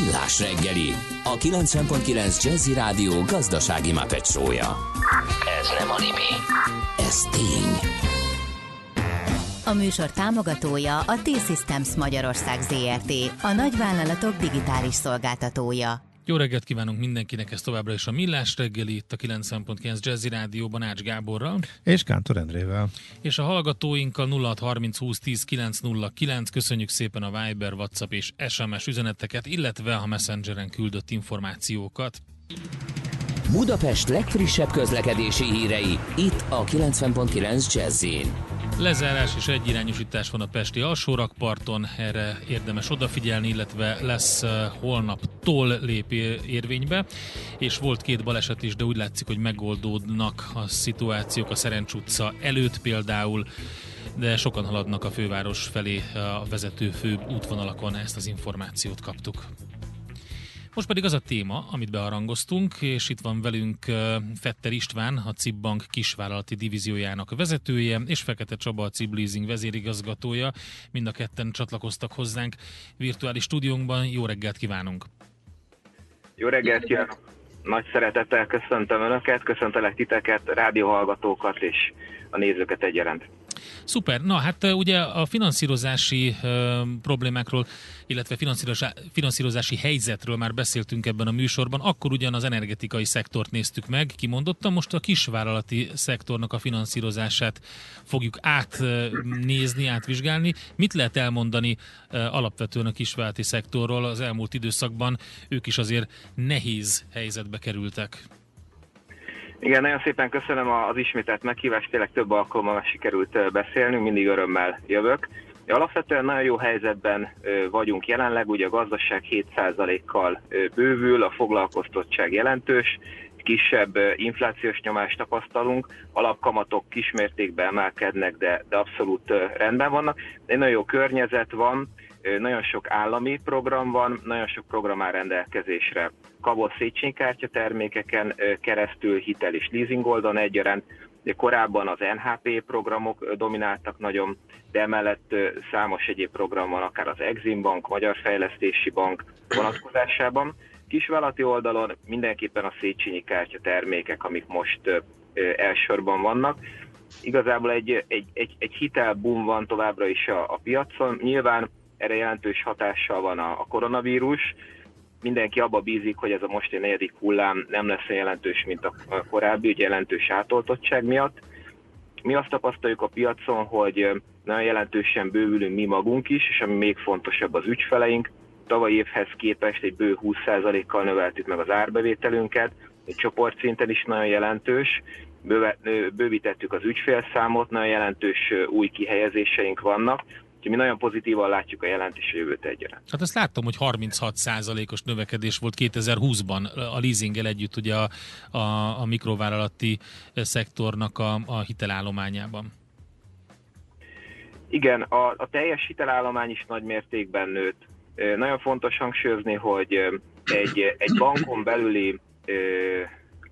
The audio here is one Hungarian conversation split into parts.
Millás reggeli, a 90.9 Jazzy Rádió gazdasági mapetsója. Ez nem animi, ez tény. A műsor támogatója a T-Systems Magyarország ZRT, a nagyvállalatok digitális szolgáltatója. Jó reggelt kívánunk mindenkinek, ez továbbra is a Millás reggeli, itt a 90.9 Jazzy Rádióban Ács Gáborral. És Kántor Endrével. És a hallgatóinkkal 0630 20 10 909. Köszönjük szépen a Viber, WhatsApp és SMS üzeneteket, illetve a Messengeren küldött információkat. Budapest legfrissebb közlekedési hírei, itt a 90.9 Jazzin. Lezárás és egyirányosítás van a Pesti alsórakparton, erre érdemes odafigyelni, illetve lesz uh, holnaptól lép érvénybe, és volt két baleset is, de úgy látszik, hogy megoldódnak a szituációk a Szerencs utca előtt például, de sokan haladnak a főváros felé a vezető fő útvonalakon, ezt az információt kaptuk. Most pedig az a téma, amit bearangoztunk, és itt van velünk Fetter István, a CIB Bank kisvállalati divíziójának vezetője, és Fekete Csaba, a CIB Leasing vezérigazgatója. Mind a ketten csatlakoztak hozzánk virtuális stúdiónkban. Jó reggelt kívánunk! Jó reggelt kívánok! Nagy szeretettel köszöntöm Önöket, köszöntelek titeket, rádióhallgatókat és a nézőket egyaránt. Szuper. Na hát ugye a finanszírozási uh, problémákról, illetve finanszírozási, helyzetről már beszéltünk ebben a műsorban. Akkor ugyan az energetikai szektort néztük meg, kimondottam, most a kisvállalati szektornak a finanszírozását fogjuk átnézni, átvizsgálni. Mit lehet elmondani uh, alapvetően a kisvállalati szektorról az elmúlt időszakban? Ők is azért nehéz helyzetbe kerültek. Igen, nagyon szépen köszönöm az ismételt meghívást, tényleg több alkalommal sikerült beszélnünk, mindig örömmel jövök. Alapvetően nagyon jó helyzetben vagyunk jelenleg, ugye a gazdaság 7%-kal bővül, a foglalkoztottság jelentős, kisebb inflációs nyomást tapasztalunk, alapkamatok kismértékben emelkednek, de, de abszolút rendben vannak. Egy nagyon jó környezet van, nagyon sok állami program van, nagyon sok program áll rendelkezésre. Kabot Széchenyi termékeken keresztül hitel és leasing oldalon egyaránt, korábban az NHP programok domináltak nagyon, de emellett számos egyéb program van, akár az Exim Bank, Magyar Fejlesztési Bank vonatkozásában. Kisvállalati oldalon mindenképpen a Széchenyi kártya termékek, amik most elsősorban vannak. Igazából egy, egy, egy, egy hitelboom van továbbra is a, a piacon. Nyilván erre jelentős hatással van a, a koronavírus. Mindenki abba bízik, hogy ez a mostani negyedik hullám nem lesz jelentős, mint a korábbi, ugye jelentős átoltottság miatt. Mi azt tapasztaljuk a piacon, hogy nagyon jelentősen bővülünk mi magunk is, és ami még fontosabb az ügyfeleink. Tavaly évhez képest egy bő 20%-kal növeltük meg az árbevételünket, egy csoportszinten is nagyon jelentős, bővítettük az ügyfélszámot, nagyon jelentős új kihelyezéseink vannak, Úgyhogy mi nagyon pozitívan látjuk a jelentés jövőt egyaránt. Hát azt láttam, hogy 36%-os növekedés volt 2020-ban a leasinggel együtt ugye a, a, a mikrovállalati szektornak a, a hitelállományában. Igen, a, a teljes hitelállomány is nagy mértékben nőtt. Nagyon fontos hangsúlyozni, hogy egy, egy bankon belüli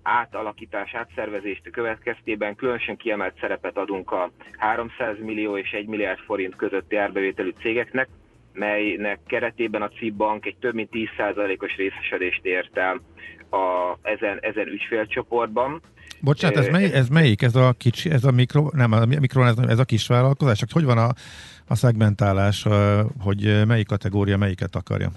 átalakítás, átszervezést következtében különösen kiemelt szerepet adunk a 300 millió és 1 milliárd forint közötti árbevételű cégeknek, melynek keretében a CIB Bank egy több mint 10%-os részesedést ért el a, ezen, ezen ügyfélcsoportban. Bocsánat, ez, mely, ez melyik? Ez a kicsi, ez a mikro, nem, a mikro, ez, ez a kis vállalkozás? Csak hogy van a, a szegmentálás, hogy melyik kategória melyiket akarja?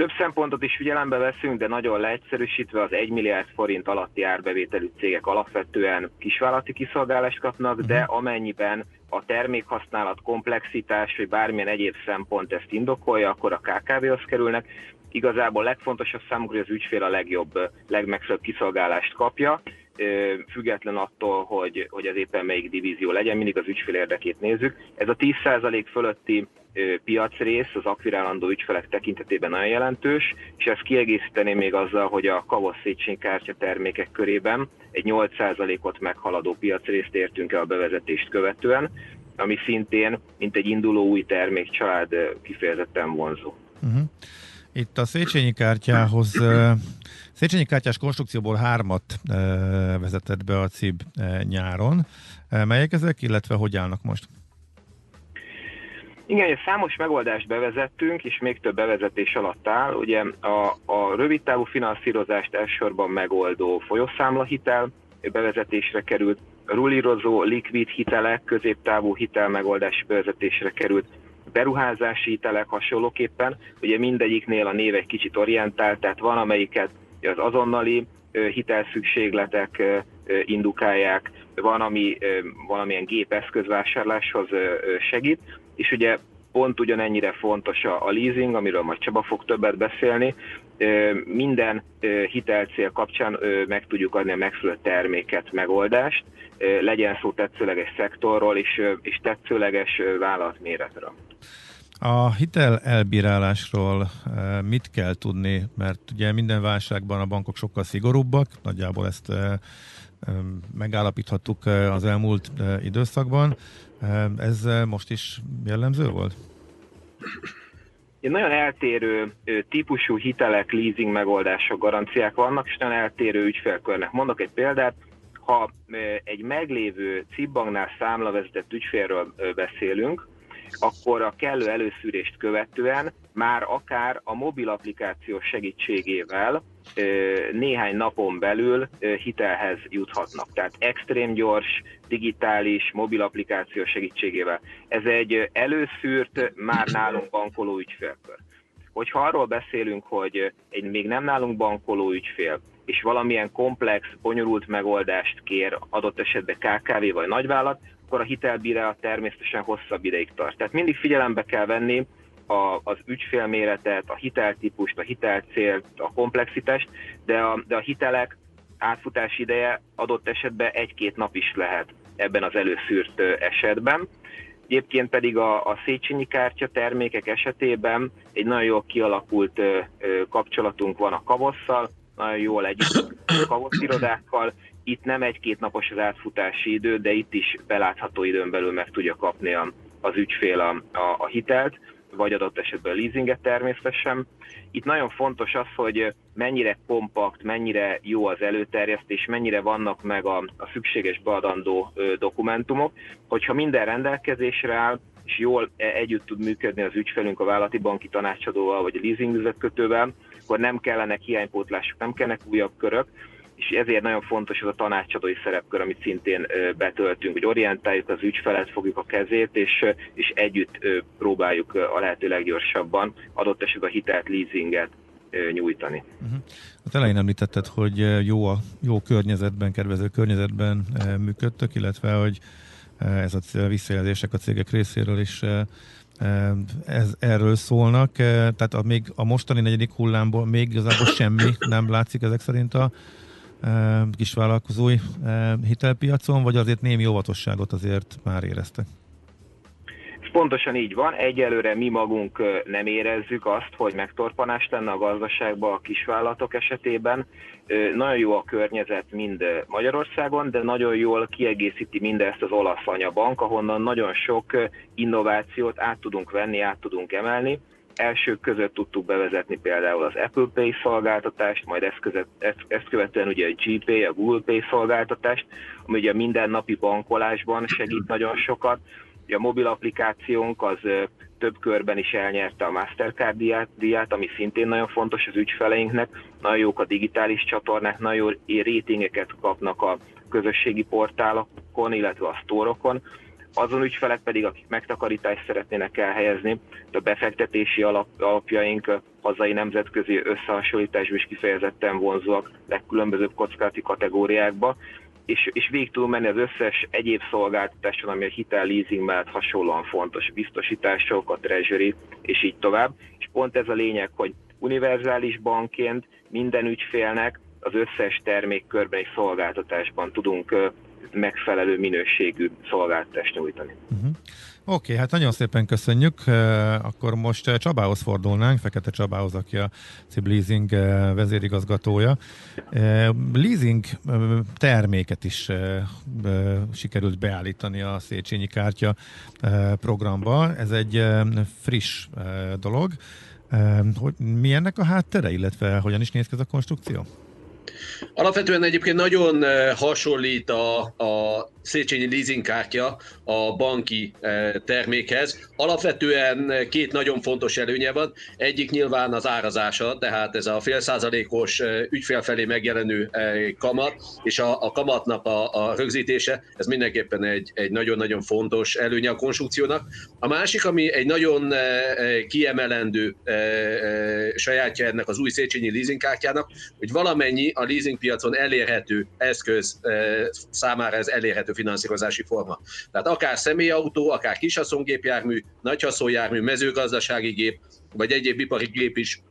Több szempontot is figyelembe veszünk, de nagyon leegyszerűsítve az 1 milliárd forint alatti árbevételű cégek alapvetően kisvállalati kiszolgálást kapnak, de mhm. amennyiben a termékhasználat komplexitás vagy bármilyen egyéb szempont ezt indokolja, akkor a KKV-hoz kerülnek. Igazából legfontosabb számukra, hogy az ügyfél a legjobb, legmegfelelőbb kiszolgálást kapja, független attól, hogy, hogy az éppen melyik divízió legyen, mindig az ügyfél érdekét nézzük. Ez a 10% fölötti piacrész az akvirálandó ügyfelek tekintetében nagyon jelentős, és ezt kiegészíteném még azzal, hogy a Kavasz Széchenyi kártya termékek körében egy 8%-ot meghaladó piacrészt értünk el a bevezetést követően, ami szintén, mint egy induló új termék család kifejezetten vonzó. Uh-huh. Itt a Széchenyi kártyához Széchenyi kártyás konstrukcióból hármat vezetett be a CIB nyáron. Melyek ezek, illetve hogy állnak most? Igen, számos megoldást bevezettünk, és még több bevezetés alatt áll. Ugye a, a rövidtávú finanszírozást elsősorban megoldó folyószámlahitel bevezetésre került, rulírozó likvid hitelek, középtávú hitelmegoldás bevezetésre került, beruházási hitelek hasonlóképpen, ugye mindegyiknél a név egy kicsit orientált, tehát van amelyiket az azonnali hitelszükségletek indukálják, van, ami valamilyen gépeszközvásárláshoz segít, és ugye pont ugyanennyire fontos a leasing, amiről majd Csaba fog többet beszélni. Minden hitelcél kapcsán meg tudjuk adni a megfelelő terméket, megoldást, legyen szó tetszőleges szektorról és, és tetszőleges vállalatméretről. A hitel elbírálásról mit kell tudni, mert ugye minden válságban a bankok sokkal szigorúbbak, nagyjából ezt megállapíthattuk az elmúlt időszakban. Ez most is jellemző volt? Nagyon eltérő típusú hitelek, leasing megoldások, garanciák vannak, és nagyon eltérő ügyfélkörnek. Mondok egy példát, ha egy meglévő cibbanknál számlavezetett ügyfélről beszélünk, akkor a kellő előszűrést követően már akár a mobil applikáció segítségével néhány napon belül hitelhez juthatnak. Tehát extrém gyors, digitális, mobil applikáció segítségével. Ez egy előszűrt, már nálunk bankoló ügyfélkör. Hogyha arról beszélünk, hogy egy még nem nálunk bankoló ügyfél, és valamilyen komplex, bonyolult megoldást kér, adott esetben KKV vagy nagyvállalat, akkor a hitelbírálat természetesen hosszabb ideig tart. Tehát mindig figyelembe kell venni a, az ügyfélméretet, a hiteltípust, a hitelcélt, a komplexitást, de a, de a hitelek átfutási ideje adott esetben egy-két nap is lehet ebben az előszűrt esetben. Egyébként pedig a, a Széchenyi kártya termékek esetében egy nagyon jól kialakult ö, ö, kapcsolatunk van a Kavosszal, nagyon jól együtt a Kavosz irodákkal, itt nem egy-két napos az átfutási idő, de itt is belátható időn belül meg tudja kapni a, az ügyfél a, a, a hitelt, vagy adott esetben a leasinget természetesen. Itt nagyon fontos az, hogy mennyire kompakt, mennyire jó az előterjesztés, mennyire vannak meg a, a szükséges beadandó dokumentumok. Hogyha minden rendelkezésre áll, és jól e, együtt tud működni az ügyfelünk a vállalati banki tanácsadóval, vagy a leasing üzletkötővel, akkor nem kellenek hiánypótlások, nem kellenek újabb körök, és ezért nagyon fontos az a tanácsadói szerepkör, amit szintén betöltünk, hogy orientáljuk az ügyfelet, fogjuk a kezét, és, és együtt próbáljuk a lehető leggyorsabban adott esetben a hitelt, leasinget nyújtani. Uh-huh. Hát elején említetted, hogy jó a jó környezetben, kedvező környezetben működtök, illetve hogy ez a visszajelzések a cégek részéről is ez, erről szólnak, tehát a, még a mostani negyedik hullámból még igazából semmi nem látszik ezek szerint a kisvállalkozói hitelpiacon, vagy azért némi óvatosságot azért már éreztek? Pontosan így van. Egyelőre mi magunk nem érezzük azt, hogy megtorpanás lenne a gazdaságban a kisvállalatok esetében. Nagyon jó a környezet mind Magyarországon, de nagyon jól kiegészíti mindezt az olasz anyabank, ahonnan nagyon sok innovációt át tudunk venni, át tudunk emelni elsők között tudtuk bevezetni például az Apple Pay szolgáltatást, majd ezt, között, ezt, ezt követően ugye a GPay, a Google Pay szolgáltatást, ami ugye a mindennapi bankolásban segít nagyon sokat. Ugye a mobil applikációnk az több körben is elnyerte a Mastercard diát, diát, ami szintén nagyon fontos az ügyfeleinknek. Nagyon jók a digitális csatornák, nagyon jó rétingeket kapnak a közösségi portálokon, illetve a sztórokon azon ügyfelek pedig, akik megtakarítást szeretnének elhelyezni, a befektetési alap, alapjaink hazai nemzetközi összehasonlításban is kifejezetten vonzóak legkülönbözőbb kockázati kategóriákba, és, és végig tudunk menni az összes egyéb szolgáltatáson, ami a hitel leasing mellett hasonlóan fontos, biztosítások, a treasury, és így tovább. És pont ez a lényeg, hogy univerzális bankként minden ügyfélnek az összes termékkörben és szolgáltatásban tudunk megfelelő minőségű szolgáltatást nyújtani. Uh-huh. Oké, okay, hát nagyon szépen köszönjük. Akkor most Csabához fordulnánk, Fekete Csabához, aki a CIB Leasing vezérigazgatója. Leasing terméket is sikerült beállítani a Széchenyi kártya programba. Ez egy friss dolog. Mi ennek a háttere, illetve hogyan is néz ki ez a konstrukció? Alapvetően egyébként nagyon hasonlít a, a Széchenyi leasingkártya a banki termékhez. Alapvetően két nagyon fontos előnye van. Egyik nyilván az árazása, tehát ez a fél százalékos ügyfél felé megjelenő kamat, és a, a kamatnak a, a rögzítése, ez mindenképpen egy, egy nagyon-nagyon fontos előnye a konstrukciónak. A másik, ami egy nagyon kiemelendő sajátja ennek az új Széchenyi leasingkártyának, hogy valamennyi a leasingpiacon elérhető eszköz számára ez elérhető finanszírozási forma. Tehát akár személyautó, akár kishaszongépjármű, nagyhaszonjármű, mezőgazdasági gép, vagy egyéb ipari gép is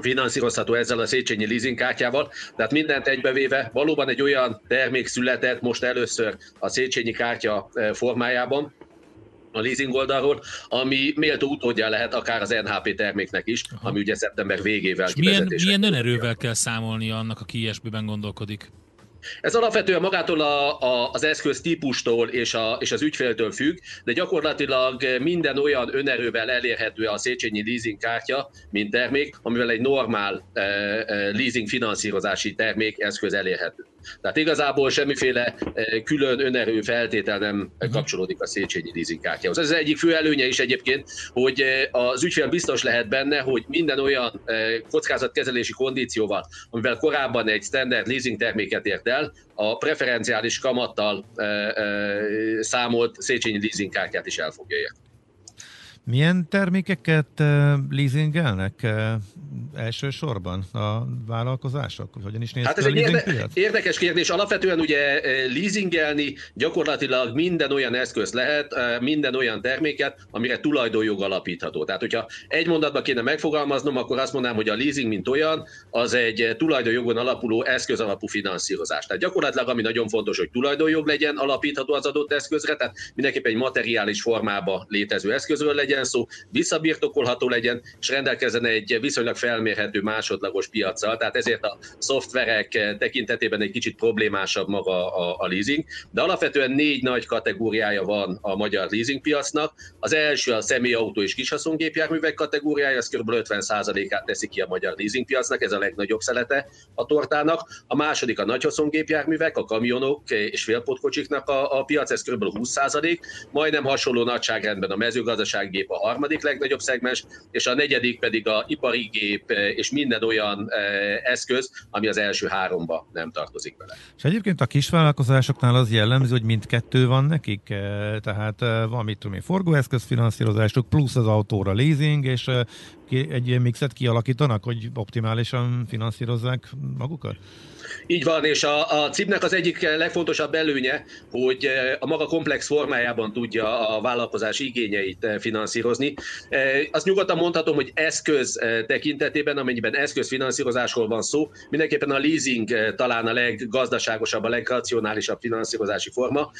finanszírozható ezzel a Széchenyi leasingkártyával, tehát mindent egybevéve valóban egy olyan termék született most először a Széchenyi kártya formájában, a leasing oldalról, ami méltó utódja lehet akár az NHP terméknek is, Aha. ami ugye szeptember végével milyen, milyen önerővel kell számolni annak, aki ilyesmiben gondolkodik? Ez alapvetően magától a, a, az eszköz típustól és, a, és az ügyféltől függ, de gyakorlatilag minden olyan önerővel elérhető a Széchenyi leasing kártya, mint termék, amivel egy normál e, e, leasing finanszírozási termék eszköz elérhető. Tehát igazából semmiféle eh, külön önerő feltétel nem mhm. kapcsolódik a Széchenyi leasingkártyához. Ez az egyik fő előnye is egyébként, hogy eh, az ügyfél biztos lehet benne, hogy minden olyan eh, kockázatkezelési kondícióval, amivel korábban egy standard leasing terméket ért el, a preferenciális kamattal számolt Széchenyi leasingkártyát is el fogja érni. Milyen termékeket leasingelnek elsősorban a vállalkozások? Hogyan is néz hát ez egy érde- érdekes kérdés. Alapvetően ugye leasingelni gyakorlatilag minden olyan eszköz lehet, minden olyan terméket, amire tulajdonjog alapítható. Tehát, hogyha egy mondatban kéne megfogalmaznom, akkor azt mondanám, hogy a leasing, mint olyan, az egy tulajdonjogon alapuló eszköz alapú finanszírozás. Tehát gyakorlatilag, ami nagyon fontos, hogy tulajdonjog legyen alapítható az adott eszközre, tehát mindenképpen egy materiális formába létező eszközről legyen legyen szó, visszabirtokolható legyen, és rendelkezzen egy viszonylag felmérhető másodlagos piacsal, tehát ezért a szoftverek tekintetében egy kicsit problémásabb maga a, a leasing, de alapvetően négy nagy kategóriája van a magyar leasingpiacnak. Az első a személyautó és kishaszongépjárművek kategóriája, ez kb. 50%-át teszi ki a magyar leasingpiacnak, ez a legnagyobb szelete a tortának. A második a nagyhaszongépjárművek, a kamionok és félpotkocsiknak a, a piac, ez kb. 20%, majdnem hasonló nagyságrendben a mezőgazdasági gép a harmadik legnagyobb szegmens, és a negyedik pedig a ipari gép eh, és minden olyan eh, eszköz, ami az első háromba nem tartozik bele. És egyébként a kisvállalkozásoknál az jellemző, hogy mindkettő van nekik, eh, tehát van mit tudom én, forgóeszközfinanszírozásuk, plusz az autóra leasing, és egy ilyen mixet kialakítanak, hogy optimálisan finanszírozzák magukat? Így van, és a, a CIP-nek az egyik legfontosabb előnye, hogy eh, a maga komplex formájában tudja a vállalkozás igényeit eh, finanszírozni. Eh, azt nyugodtan mondhatom, hogy eszköz tekintetében, amennyiben eszközfinanszírozásról van szó, mindenképpen a leasing talán a leggazdaságosabb, a legracionálisabb finanszírozási forma.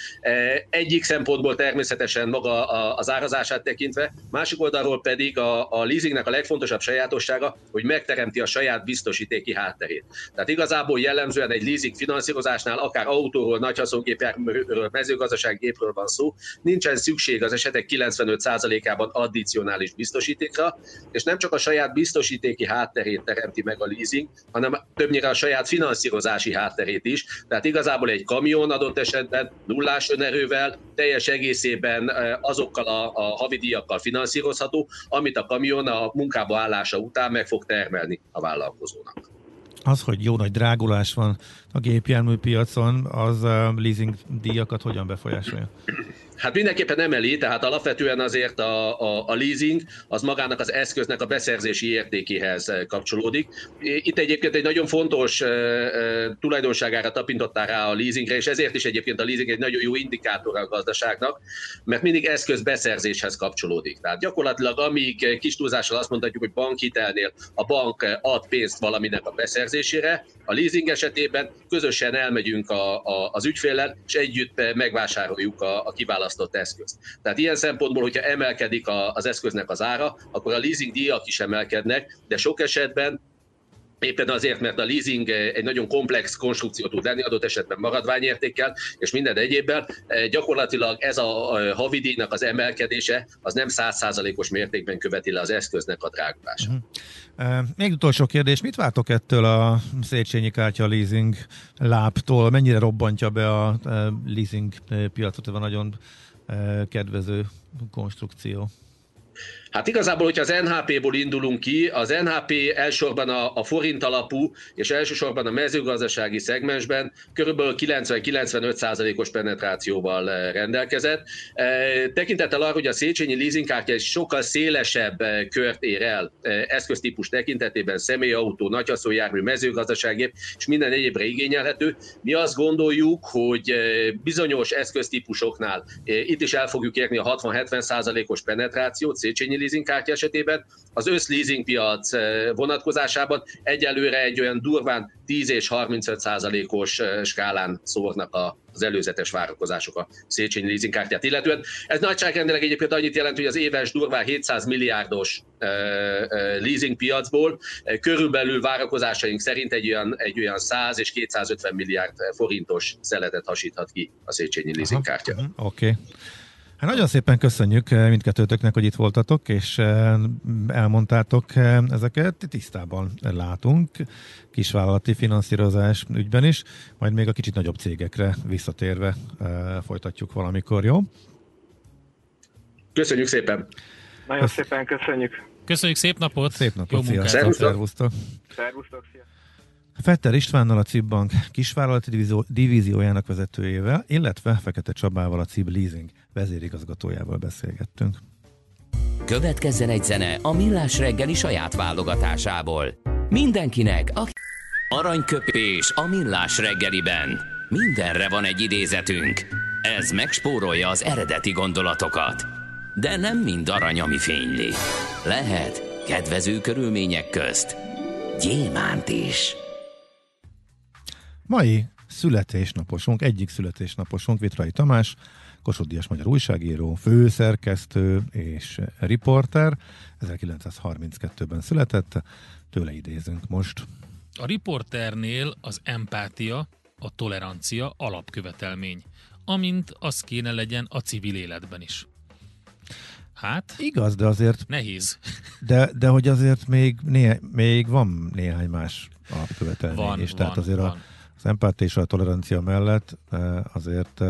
Egyik szempontból természetesen maga az árazását tekintve, másik oldalról pedig a, a leasingnek a legfontosabb sajátossága, hogy megteremti a saját biztosítéki hátterét. Tehát igazából jellemzően egy leasing finanszírozásnál, akár autóról, nagy haszongépjárműről, mezőgazdasággépről van szó, nincsen szükség az esetek 95%-ában addicionális biztosítékra, és nem csak a saját biztosítéki hátterét teremti meg a leasing, hanem többnyire a saját finanszírozási hátterét is. Tehát igazából egy kamion adott esetben nullás önerővel, teljes egészében azokkal a, a havidíjakkal finanszírozható, amit a kamion a munkába állása után meg fog termelni a vállalkozónak. Az, hogy jó nagy drágulás van a gépjárműpiacon, az leasing díjakat hogyan befolyásolja? Hát mindenképpen emeli, tehát alapvetően azért a, a, a leasing az magának az eszköznek a beszerzési értékéhez kapcsolódik. Itt egyébként egy nagyon fontos uh, uh, tulajdonságára tapintottál rá a leasingre, és ezért is egyébként a leasing egy nagyon jó indikátor a gazdaságnak, mert mindig eszköz beszerzéshez kapcsolódik. Tehát gyakorlatilag amíg kis túlzással azt mondhatjuk, hogy bankhitelnél a bank ad pénzt valaminek a beszerzésére, a leasing esetében közösen elmegyünk a, a, az ügyféllel, és együtt megvásároljuk a, a kiválasztott eszközt. Tehát ilyen szempontból, hogyha emelkedik a, az eszköznek az ára, akkor a leasing díjak is emelkednek, de sok esetben Éppen azért, mert a leasing egy nagyon komplex konstrukció tud lenni, adott esetben maradványértékkel és minden egyébben. Gyakorlatilag ez a havidíjnak az emelkedése az nem százszázalékos mértékben követi le az eszköznek a drágulását. Még utolsó kérdés, mit vártok ettől a Széchenyi kártya leasing láptól? Mennyire robbantja be a leasing piacot? Ez a nagyon kedvező konstrukció. Hát igazából, hogyha az NHP-ból indulunk ki, az NHP elsősorban a, a forint alapú, és elsősorban a mezőgazdasági szegmensben körülbelül 90-95%-os penetrációval eh, rendelkezett. Eh, tekintettel arra, hogy a Széchenyi leasingkártya egy sokkal szélesebb eh, kört ér el eszköztípus tekintetében, személyautó, nagyhaszonjármű, mezőgazdaságép és minden egyébre igényelhető. Mi azt gondoljuk, hogy bizonyos eszköztípusoknál itt is el fogjuk érni a 60-70%-os penetrációt Széchenyi leasingkártya esetében, az összleasing piac eh, vonatkozásában egyelőre egy olyan durván 10 és 35 százalékos eh, skálán szórnak a az előzetes várakozások a Széchenyi leasingkártyát illetően. Ez nagyságrendileg egyébként annyit jelent, hogy az éves durván 700 milliárdos eh, leasing piacból körülbelül várakozásaink szerint egy olyan, egy olyan 100 és 250 milliárd forintos szeletet hasíthat ki a Széchenyi leasingkártya. Oké. Okay. Hát nagyon szépen köszönjük eh, mindkettőtöknek, hogy itt voltatok, és eh, elmondtátok eh, ezeket. Tisztában látunk kisvállalati finanszírozás ügyben is, majd még a kicsit nagyobb cégekre visszatérve folytatjuk valamikor, jó? Köszönjük szépen! Nagyon Kösz... szépen köszönjük! Köszönjük, szép napot! Szép napot, Jó sziasztok! Szervusztok! Szervusztok, szia! Fetter Istvánnal a CIB Bank kisvállalati divíziójának vezetőjével, illetve Fekete Csabával a CIB Leasing vezérigazgatójával beszélgettünk. Következzen egy zene a Millás reggeli saját válogatásából. Mindenkinek a aranyköpés a Millás reggeliben. Mindenre van egy idézetünk. Ez megspórolja az eredeti gondolatokat. De nem mind arany, ami fényli. Lehet kedvező körülmények közt gyémánt is. Mai születésnaposunk, egyik születésnaposunk, Vitrai Tamás, Kossuth magyar újságíró, főszerkesztő és riporter. 1932-ben született, tőle idézünk most. A riporternél az empátia, a tolerancia alapkövetelmény, amint az kéne legyen a civil életben is. Hát? Igaz, de azért... Nehéz. De, de hogy azért még, né, még van néhány más alapkövetelmény van, is. Tehát van, azért van. A, az empátia és a tolerancia mellett azért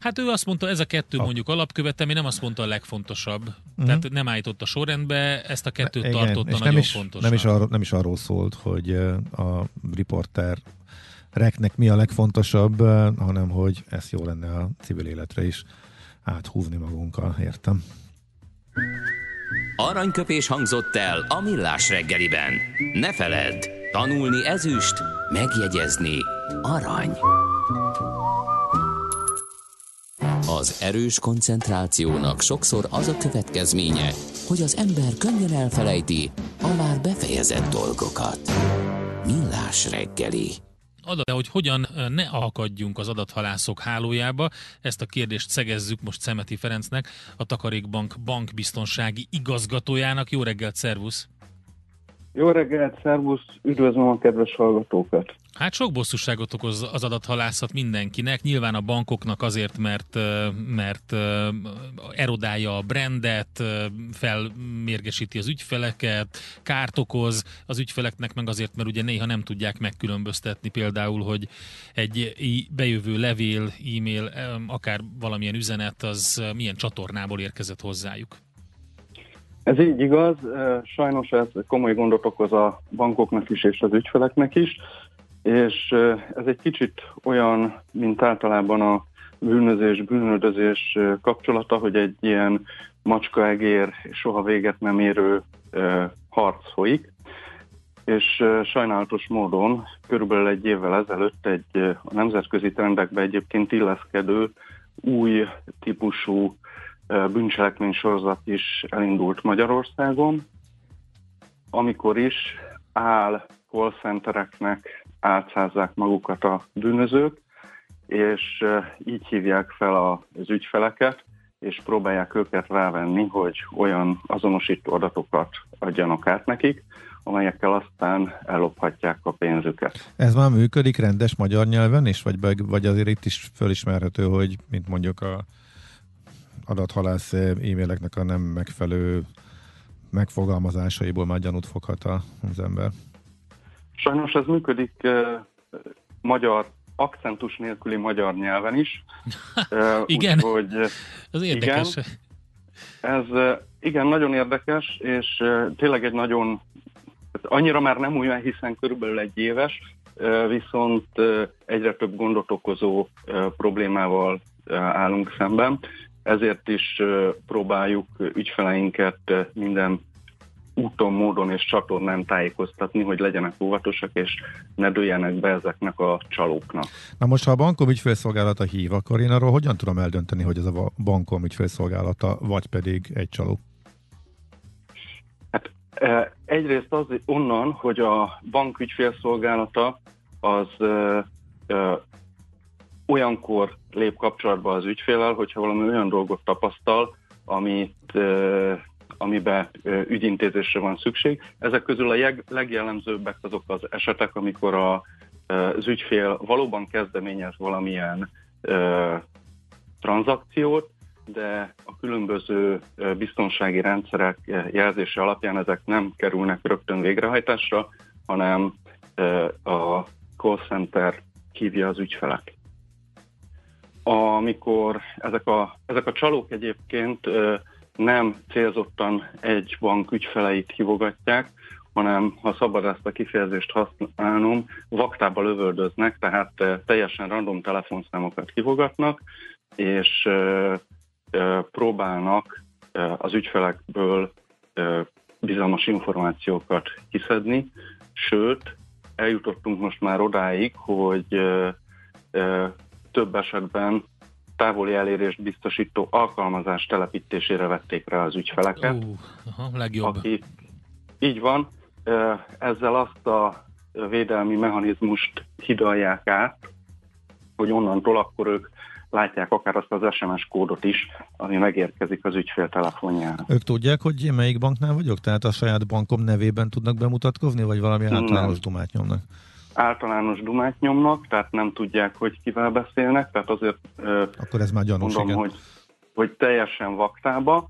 Hát ő azt mondta, ez a kettő a... mondjuk alapkövetelmény, nem azt mondta a legfontosabb. Uh-huh. Tehát nem állított a sorrendbe, ezt a kettőt Igen, tartotta és nagyon nem is, fontosnak. Nem is, arról, nem is arról szólt, hogy a riporter reknek mi a legfontosabb, hanem hogy ez jó lenne a civil életre is áthúzni magunkkal, értem. Aranyköpés hangzott el a millás reggeliben. Ne feledd, tanulni ezüst, megjegyezni arany. Az erős koncentrációnak sokszor az a következménye, hogy az ember könnyen elfelejti a már befejezett dolgokat. Millás reggeli. Adat, hogy hogyan ne akadjunk az adathalászok hálójába, ezt a kérdést szegezzük most Szemeti Ferencnek, a Takarékbank bankbiztonsági igazgatójának. Jó reggelt, szervusz! Jó reggelt, szervusz, üdvözlöm a kedves hallgatókat! Hát sok bosszúságot okoz az adathalászat mindenkinek, nyilván a bankoknak azért, mert, mert erodálja a brandet, felmérgesíti az ügyfeleket, kárt okoz az ügyfeleknek, meg azért, mert ugye néha nem tudják megkülönböztetni például, hogy egy bejövő levél, e-mail, akár valamilyen üzenet, az milyen csatornából érkezett hozzájuk. Ez így igaz, sajnos ez komoly gondot okoz a bankoknak is és az ügyfeleknek is, és ez egy kicsit olyan, mint általában a bűnözés, bűnöldözés kapcsolata, hogy egy ilyen macskaegér soha véget nem érő harc folyik, és sajnálatos módon körülbelül egy évvel ezelőtt egy a nemzetközi trendekbe egyébként illeszkedő új típusú bűncselekmény sorozat is elindult Magyarországon, amikor is áll call centereknek átszázzák magukat a bűnözők, és így hívják fel az ügyfeleket, és próbálják őket rávenni, hogy olyan azonosító adatokat adjanak át nekik, amelyekkel aztán ellophatják a pénzüket. Ez már működik rendes magyar nyelven is, vagy, vagy azért itt is fölismerhető, hogy mint mondjuk a adathalász e-maileknek a nem megfelelő megfogalmazásaiból már gyanút foghat az ember? Sajnos ez működik uh, magyar akcentus nélküli magyar nyelven is. Uh, igen, úgy, ez érdekes. Igen, ez uh, igen, nagyon érdekes, és uh, tényleg egy nagyon, annyira már nem olyan, hiszen körülbelül egy éves, viszont egyre több gondot okozó problémával állunk szemben. Ezért is próbáljuk ügyfeleinket minden úton, módon és csatornán tájékoztatni, hogy legyenek óvatosak, és ne dőljenek be ezeknek a csalóknak. Na most, ha a bankom ügyfélszolgálata hív, akkor én arról hogyan tudom eldönteni, hogy ez a bankom ügyfélszolgálata, vagy pedig egy csaló? Hát egyrészt az onnan, hogy a bank ügyfélszolgálata az olyankor lép kapcsolatba az ügyfélel, hogyha valami olyan dolgot tapasztal, amit, amiben ügyintézésre van szükség. Ezek közül a legjellemzőbbek azok az esetek, amikor a, az ügyfél valóban kezdeményez valamilyen tranzakciót, de a különböző biztonsági rendszerek jelzése alapján ezek nem kerülnek rögtön végrehajtásra, hanem a call center hívja az ügyfelek amikor ezek a, ezek a csalók egyébként nem célzottan egy bank ügyfeleit hívogatják, hanem ha szabad ezt a kifejezést használnom, vaktába lövöldöznek, tehát teljesen random telefonszámokat hívogatnak, és próbálnak az ügyfelekből bizalmas információkat kiszedni, sőt, eljutottunk most már odáig, hogy több esetben távoli elérést biztosító alkalmazás telepítésére vették rá az ügyfeleket. Uh, aha, legjobb. Akik, így van, ezzel azt a védelmi mechanizmust hidalják át, hogy onnantól akkor ők látják akár azt az SMS kódot is, ami megérkezik az ügyfél telefonjára. Ők tudják, hogy én melyik banknál vagyok? Tehát a saját bankom nevében tudnak bemutatkozni, vagy valami általános dumát nyomnak? Általános dumát nyomnak, tehát nem tudják, hogy kivel beszélnek, tehát azért Akkor ez már gyanús, mondom, igen. Hogy, hogy teljesen vaktába,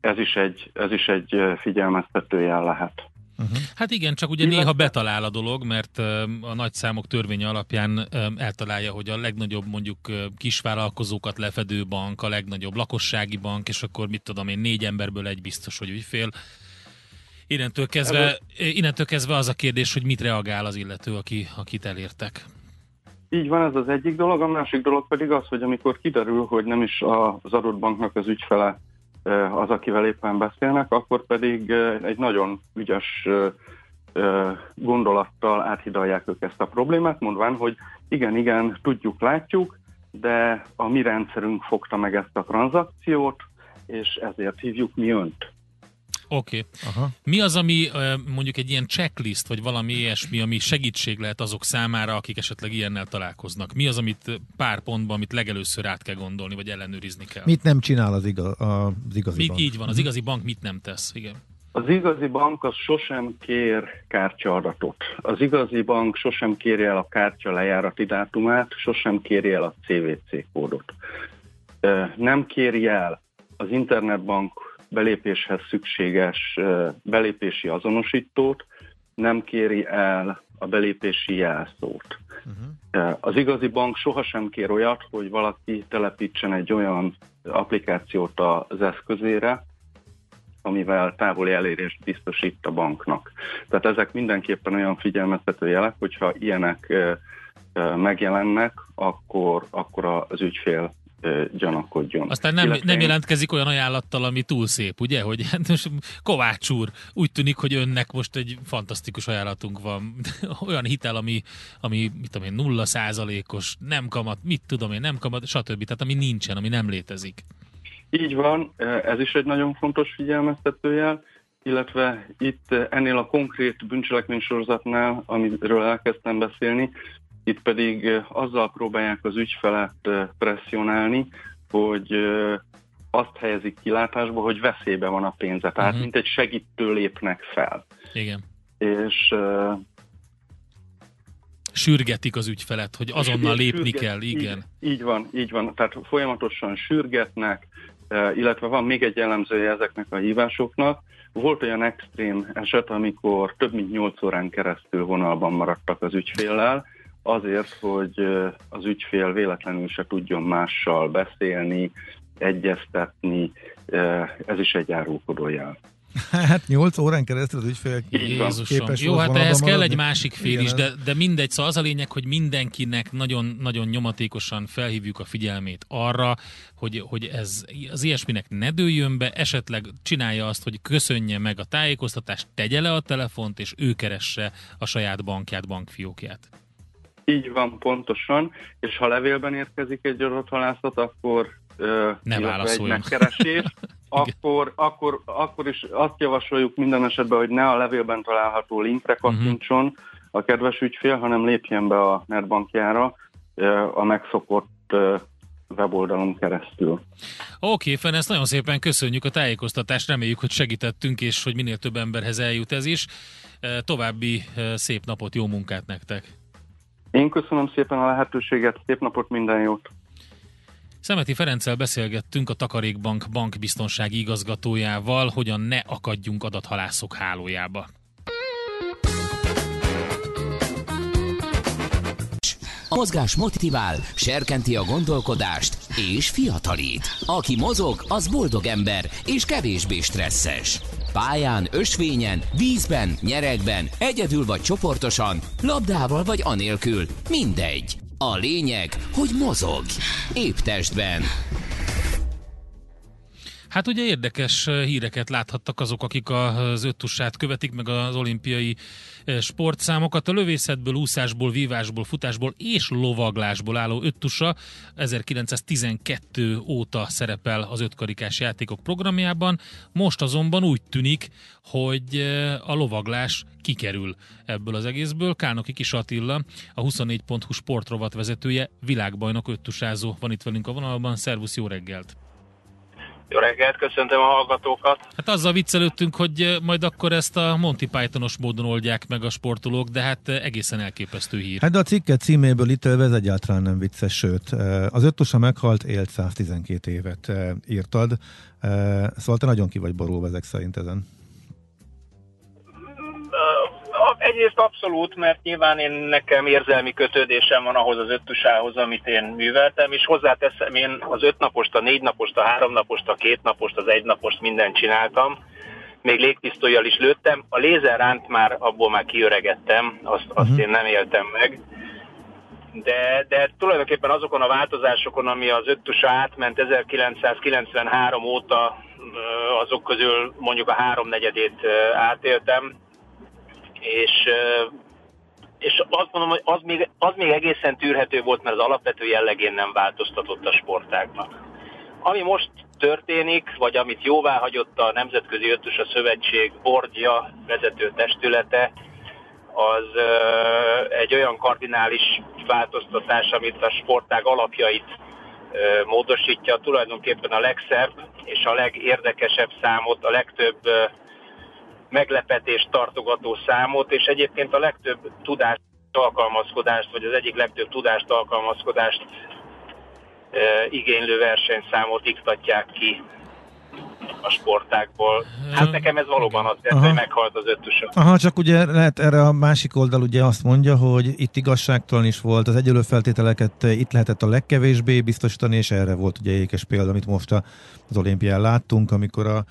ez is egy, ez is egy figyelmeztetőjel lehet. Uh-huh. Hát igen, csak ugye néha betalál a dolog, mert a nagy számok törvénye alapján eltalálja, hogy a legnagyobb mondjuk kisvállalkozókat lefedő bank, a legnagyobb lakossági bank, és akkor mit tudom én, négy emberből egy biztos, hogy ügyfél. Innentől kezdve, innentől kezdve az a kérdés, hogy mit reagál az illető, aki, akit elértek. Így van, ez az egyik dolog. A másik dolog pedig az, hogy amikor kiderül, hogy nem is az adott banknak az ügyfele az, akivel éppen beszélnek, akkor pedig egy nagyon ügyes gondolattal áthidalják ők ezt a problémát, mondván, hogy igen, igen, tudjuk, látjuk, de a mi rendszerünk fogta meg ezt a tranzakciót, és ezért hívjuk mi önt. Oké. Okay. Mi az, ami mondjuk egy ilyen checklist, vagy valami ilyesmi, ami segítség lehet azok számára, akik esetleg ilyennel találkoznak? Mi az, amit pár pontban, amit legelőször át kell gondolni, vagy ellenőrizni kell? Mit nem csinál az, igaz, az igazi Mi, bank? Így van, az igazi bank mit nem tesz, igen. Az igazi bank az sosem kér kártyaadatot. Az igazi bank sosem kéri el a kártya lejárati dátumát, sosem kéri el a CVC kódot. Nem kéri el az internetbank belépéshez szükséges belépési azonosítót, nem kéri el a belépési jelszót. Uh-huh. Az igazi bank sohasem kér olyat, hogy valaki telepítsen egy olyan applikációt az eszközére, amivel távoli elérést biztosít a banknak. Tehát ezek mindenképpen olyan figyelmeztető jelek, hogyha ilyenek megjelennek, akkor, akkor az ügyfél gyanakodjon. Aztán nem, Illetve nem jelentkezik olyan ajánlattal, ami túl szép, ugye? Hogy hát most Kovács úr, úgy tűnik, hogy önnek most egy fantasztikus ajánlatunk van. olyan hitel, ami, ami mit tudom én, nulla százalékos, nem kamat, mit tudom én, nem kamat, stb. Tehát ami nincsen, ami nem létezik. Így van, ez is egy nagyon fontos figyelmeztetőjel, illetve itt ennél a konkrét bűncselekménysorozatnál, amiről elkezdtem beszélni, itt pedig azzal próbálják az ügyfelet presszionálni, hogy azt helyezik kilátásba, hogy veszélybe van a pénze. Tehát uh-huh. mint egy segítő lépnek fel. Igen. És sürgetik az ügyfelet, hogy azonnal lépni sürget, kell, igen. Így, így van, így van. Tehát folyamatosan sürgetnek, illetve van még egy jellemzője ezeknek a hívásoknak. Volt olyan extrém eset, amikor több mint 8 órán keresztül vonalban maradtak az ügyféllel, azért, hogy az ügyfél véletlenül se tudjon mással beszélni, egyeztetni, ez is egy árulkodó jel. Hát 8 órán keresztül az ügyfél képes Jó, hát ehhez kell egy másik fél Igen, is, de, de mindegy, szóval az a lényeg, hogy mindenkinek nagyon, nagyon nyomatékosan felhívjuk a figyelmét arra, hogy, hogy ez az ilyesminek ne dőljön be, esetleg csinálja azt, hogy köszönje meg a tájékoztatást, tegye le a telefont, és ő keresse a saját bankját, bankfiókját. Így van, pontosan, és ha levélben érkezik egy adathalászat, akkor ne egy megkeresés, akkor, akkor, akkor is azt javasoljuk minden esetben, hogy ne a levélben található linkre mhm. kattintson uh-huh. a kedves ügyfél, hanem lépjen be a netbankjára a megszokott weboldalon keresztül. Oké, okay, Fen, ezt nagyon szépen köszönjük a tájékoztatást, reméljük, hogy segítettünk, és hogy minél több emberhez eljut ez is. További szép napot, jó munkát nektek! Én köszönöm szépen a lehetőséget, szép napot, minden jót! Szemeti Ferenccel beszélgettünk a Takarékbank bankbiztonsági igazgatójával, hogyan ne akadjunk adathalászok hálójába. A mozgás motivál, serkenti a gondolkodást és fiatalít. Aki mozog, az boldog ember és kevésbé stresszes. Pályán, ösvényen, vízben, nyerekben, egyedül vagy csoportosan, labdával vagy anélkül, mindegy. A lényeg, hogy mozog. Épp testben. Hát ugye érdekes híreket láthattak azok, akik az öttussát követik, meg az olimpiai sportszámokat. A lövészetből, úszásból, vívásból, futásból és lovaglásból álló öttusa 1912 óta szerepel az ötkarikás játékok programjában. Most azonban úgy tűnik, hogy a lovaglás kikerül ebből az egészből. Kálnoki Kis Attila, a 24.hu sportrovat vezetője, világbajnok öttusázó van itt velünk a vonalban. Szervusz, jó reggelt! Jó reggelt, köszöntöm a hallgatókat. Hát azzal viccelődtünk, hogy majd akkor ezt a Monty Pythonos módon oldják meg a sportolók, de hát egészen elképesztő hír. Hát de a cikket címéből itt ez egyáltalán nem vicces, sőt, az öttusa meghalt, élt 112 évet írtad, szóval te nagyon ki vagy borulva ezek szerint ezen. Egyrészt abszolút, mert nyilván én nekem érzelmi kötődésem van ahhoz az öttusához, amit én műveltem, és hozzáteszem, én az öt napost, a négy napost, a három napost, a két napost, az egy napost mindent csináltam. Még légpisztolyjal is lőttem. A lézerránt már, abból már kiöregettem, azt, azt uh-huh. én nem éltem meg. De, de tulajdonképpen azokon a változásokon, ami az öttusa átment 1993 óta, azok közül mondjuk a háromnegyedét átéltem, és és azt mondom, hogy az még, az még egészen tűrhető volt, mert az alapvető jellegén nem változtatott a sportágnak. Ami most történik, vagy amit jóvá hagyott a Nemzetközi Ötös Szövetség bordja vezető testülete, az egy olyan kardinális változtatás, amit a sportág alapjait módosítja. Tulajdonképpen a legszebb és a legérdekesebb számot, a legtöbb meglepetést tartogató számot, és egyébként a legtöbb tudást alkalmazkodást, vagy az egyik legtöbb tudást alkalmazkodást e, igénylő versenyszámot iktatják ki a sportákból. Hát nekem ez valóban azt jelenti, hogy meghalt az ötösöm. Aha, csak ugye lehet erre a másik oldal ugye azt mondja, hogy itt igazságtalan is volt, az egyelő feltételeket itt lehetett a legkevésbé biztosítani, és erre volt ugye ékes példa, amit most az olimpián láttunk, amikor a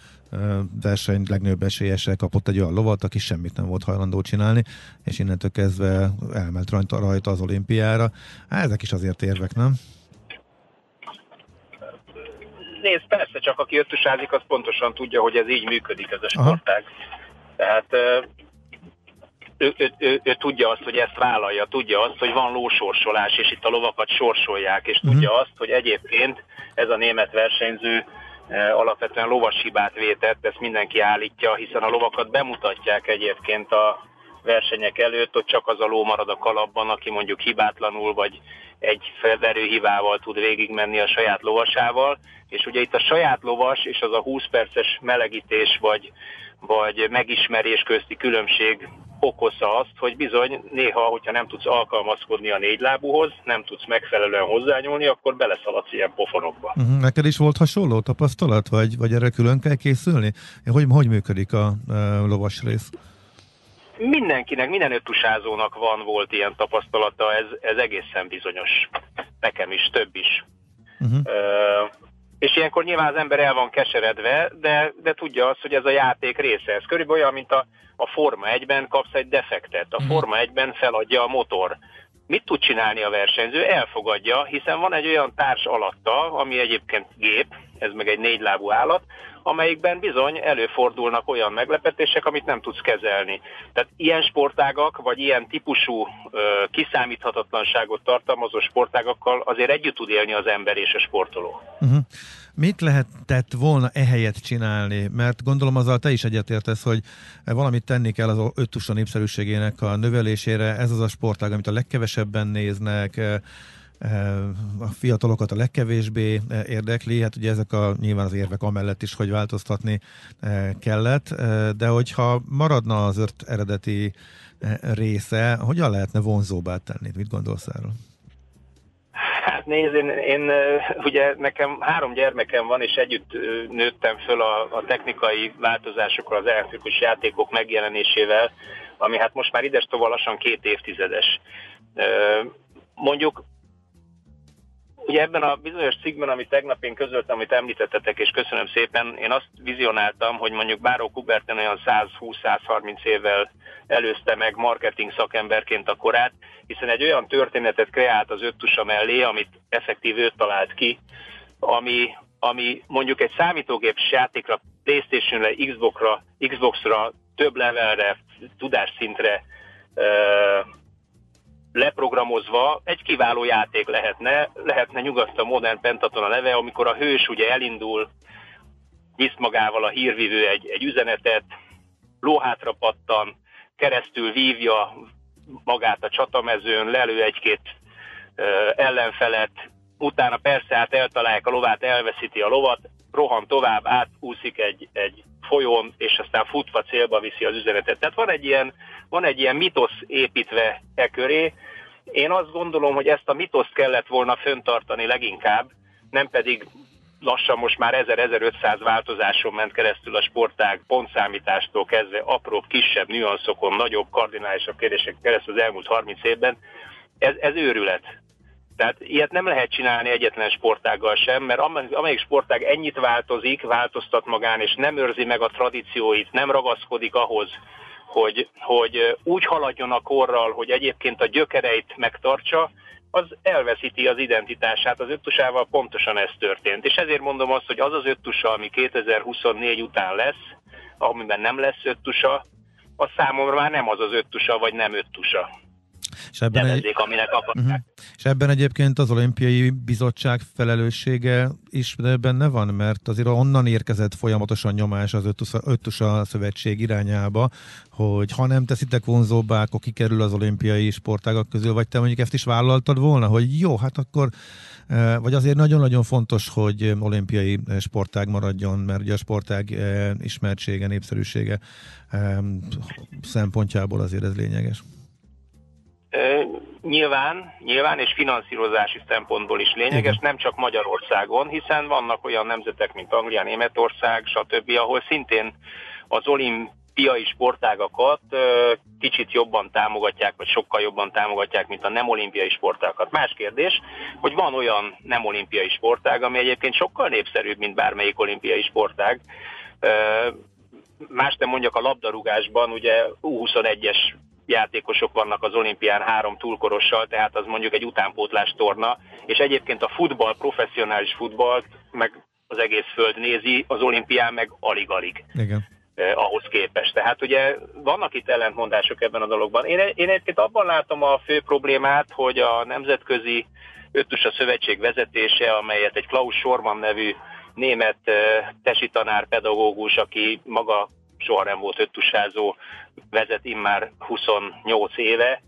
verseny legnagyobb esélyese kapott egy olyan lovat, aki semmit nem volt hajlandó csinálni, és innentől kezdve elment rajta, rajta az olimpiára. Hát ezek is azért érvek, nem? Nézd, persze, csak aki ötösázik, az pontosan tudja, hogy ez így működik ez a sportág. Aha. Tehát ő, ő, ő, ő tudja azt, hogy ezt vállalja, tudja azt, hogy van lósorsolás, és itt a lovakat sorsolják, és uh-huh. tudja azt, hogy egyébként ez a német versenyző alapvetően lovas hibát vétett, ezt mindenki állítja, hiszen a lovakat bemutatják egyébként a versenyek előtt, hogy csak az a ló marad a kalapban, aki mondjuk hibátlanul vagy egy felverő hibával tud végigmenni a saját lovasával, és ugye itt a saját lovas és az a 20 perces melegítés vagy, vagy megismerés közti különbség okozza azt, hogy bizony néha, hogyha nem tudsz alkalmazkodni a négylábúhoz, nem tudsz megfelelően hozzányúlni, akkor beleszaladsz ilyen pofonokba. Uh-huh. Neked is volt hasonló tapasztalat, vagy, vagy erre külön kell készülni? Hogy, hogy működik a, a lovas rész? Mindenkinek, minden öttusázónak van, volt ilyen tapasztalata, ez, ez egészen bizonyos. Nekem is, több is. Uh-huh. Uh, és ilyenkor nyilván az ember el van keseredve, de, de tudja azt, hogy ez a játék része. Ez körülbelül olyan, mint a, a Forma 1-ben kapsz egy defektet. A mhm. Forma 1-ben feladja a motor. Mit tud csinálni a versenyző? Elfogadja, hiszen van egy olyan társ alatta, ami egyébként gép, ez meg egy négylábú állat, amelyikben bizony előfordulnak olyan meglepetések, amit nem tudsz kezelni. Tehát ilyen sportágak, vagy ilyen típusú ö, kiszámíthatatlanságot tartalmazó sportágakkal azért együtt tud élni az ember és a sportoló. Uh-huh. Mit lehetett volna ehelyett csinálni? Mert gondolom azzal te is egyetértesz, hogy valamit tenni kell az öttusa népszerűségének a növelésére. Ez az a sportág, amit a legkevesebben néznek, a fiatalokat a legkevésbé érdekli, hát ugye ezek a nyilván az érvek amellett is, hogy változtatni kellett, de hogyha maradna az öt eredeti része, hogyan lehetne vonzóbbá tenni? Mit gondolsz erről? Hát nézd, én, én ugye nekem három gyermekem van, és együtt nőttem föl a, a technikai változásokkal, az elektrikus játékok megjelenésével, ami hát most már ides tovább lassan két évtizedes. Mondjuk Ugye ebben a bizonyos cikkben, amit tegnap én közöltem, amit említettetek, és köszönöm szépen, én azt vizionáltam, hogy mondjuk Báró Kuberten olyan 120-130 évvel előzte meg marketing szakemberként a korát, hiszen egy olyan történetet kreált az öttusa mellé, amit effektív őt talált ki, ami, ami mondjuk egy számítógépes játékra, Playstation-re, Xbox-ra, Xbox-ra több levelre, tudásszintre leprogramozva egy kiváló játék lehetne, lehetne nyugaszt modern pentaton a neve, amikor a hős ugye elindul, visz magával a hírvívő egy, egy üzenetet, lóhátra pattan, keresztül vívja magát a csatamezőn, lelő egy-két ellenfelet, utána persze hát eltalálják a lovát, elveszíti a lovat, rohan tovább, átúszik egy, egy folyón, és aztán futva célba viszi az üzenetet. Tehát van egy ilyen, van egy ilyen mitosz építve e köré. Én azt gondolom, hogy ezt a mitoszt kellett volna föntartani leginkább, nem pedig lassan most már 1000-1500 változáson ment keresztül a sportág, pontszámítástól kezdve apróbb, kisebb nüanszokon, nagyobb, kardinálisabb kérdések keresztül az elmúlt 30 évben. Ez, ez őrület. Tehát ilyet nem lehet csinálni egyetlen sportággal sem, mert amelyik sportág ennyit változik, változtat magán, és nem őrzi meg a tradícióit, nem ragaszkodik ahhoz, hogy, hogy úgy haladjon a korral, hogy egyébként a gyökereit megtartsa, az elveszíti az identitását. Az öttusával pontosan ez történt. És ezért mondom azt, hogy az az öttusa, ami 2024 után lesz, amiben nem lesz öttusa, az számomra már nem az az öttusa, vagy nem öttusa. És ebben, egy... aminek. Uh-huh. És ebben egyébként az olimpiai bizottság felelőssége is benne van, mert azért onnan érkezett folyamatosan nyomás az öttusa szövetség irányába, hogy ha nem teszitek vonzóbbá, akkor kikerül az olimpiai sportágak közül, vagy te mondjuk ezt is vállaltad volna, hogy jó, hát akkor e, vagy azért nagyon-nagyon fontos, hogy olimpiai sportág maradjon, mert ugye a sportág e, ismertsége, népszerűsége e, szempontjából azért ez lényeges. Nyilván, nyilván és finanszírozási szempontból is lényeges, nem csak Magyarországon, hiszen vannak olyan nemzetek, mint Anglia, Németország, stb., ahol szintén az olimpiai sportágakat kicsit jobban támogatják, vagy sokkal jobban támogatják, mint a nem olimpiai sportágat. Más kérdés, hogy van olyan nem olimpiai sportág, ami egyébként sokkal népszerűbb, mint bármelyik olimpiai sportág. Más nem mondjak a labdarúgásban, ugye U21-es játékosok vannak az olimpián három túlkorossal, tehát az mondjuk egy utánpótlás torna, és egyébként a futball, professzionális futball, meg az egész föld nézi, az olimpián meg alig-alig. Igen. Eh, ahhoz képest. Tehát ugye vannak itt ellentmondások ebben a dologban. Én, én egyébként abban látom a fő problémát, hogy a Nemzetközi Öttusa Szövetség vezetése, amelyet egy Klaus Sorman nevű német eh, tesi tanár, pedagógus, aki maga soha nem volt öttusázó, vezet immár 28 éve.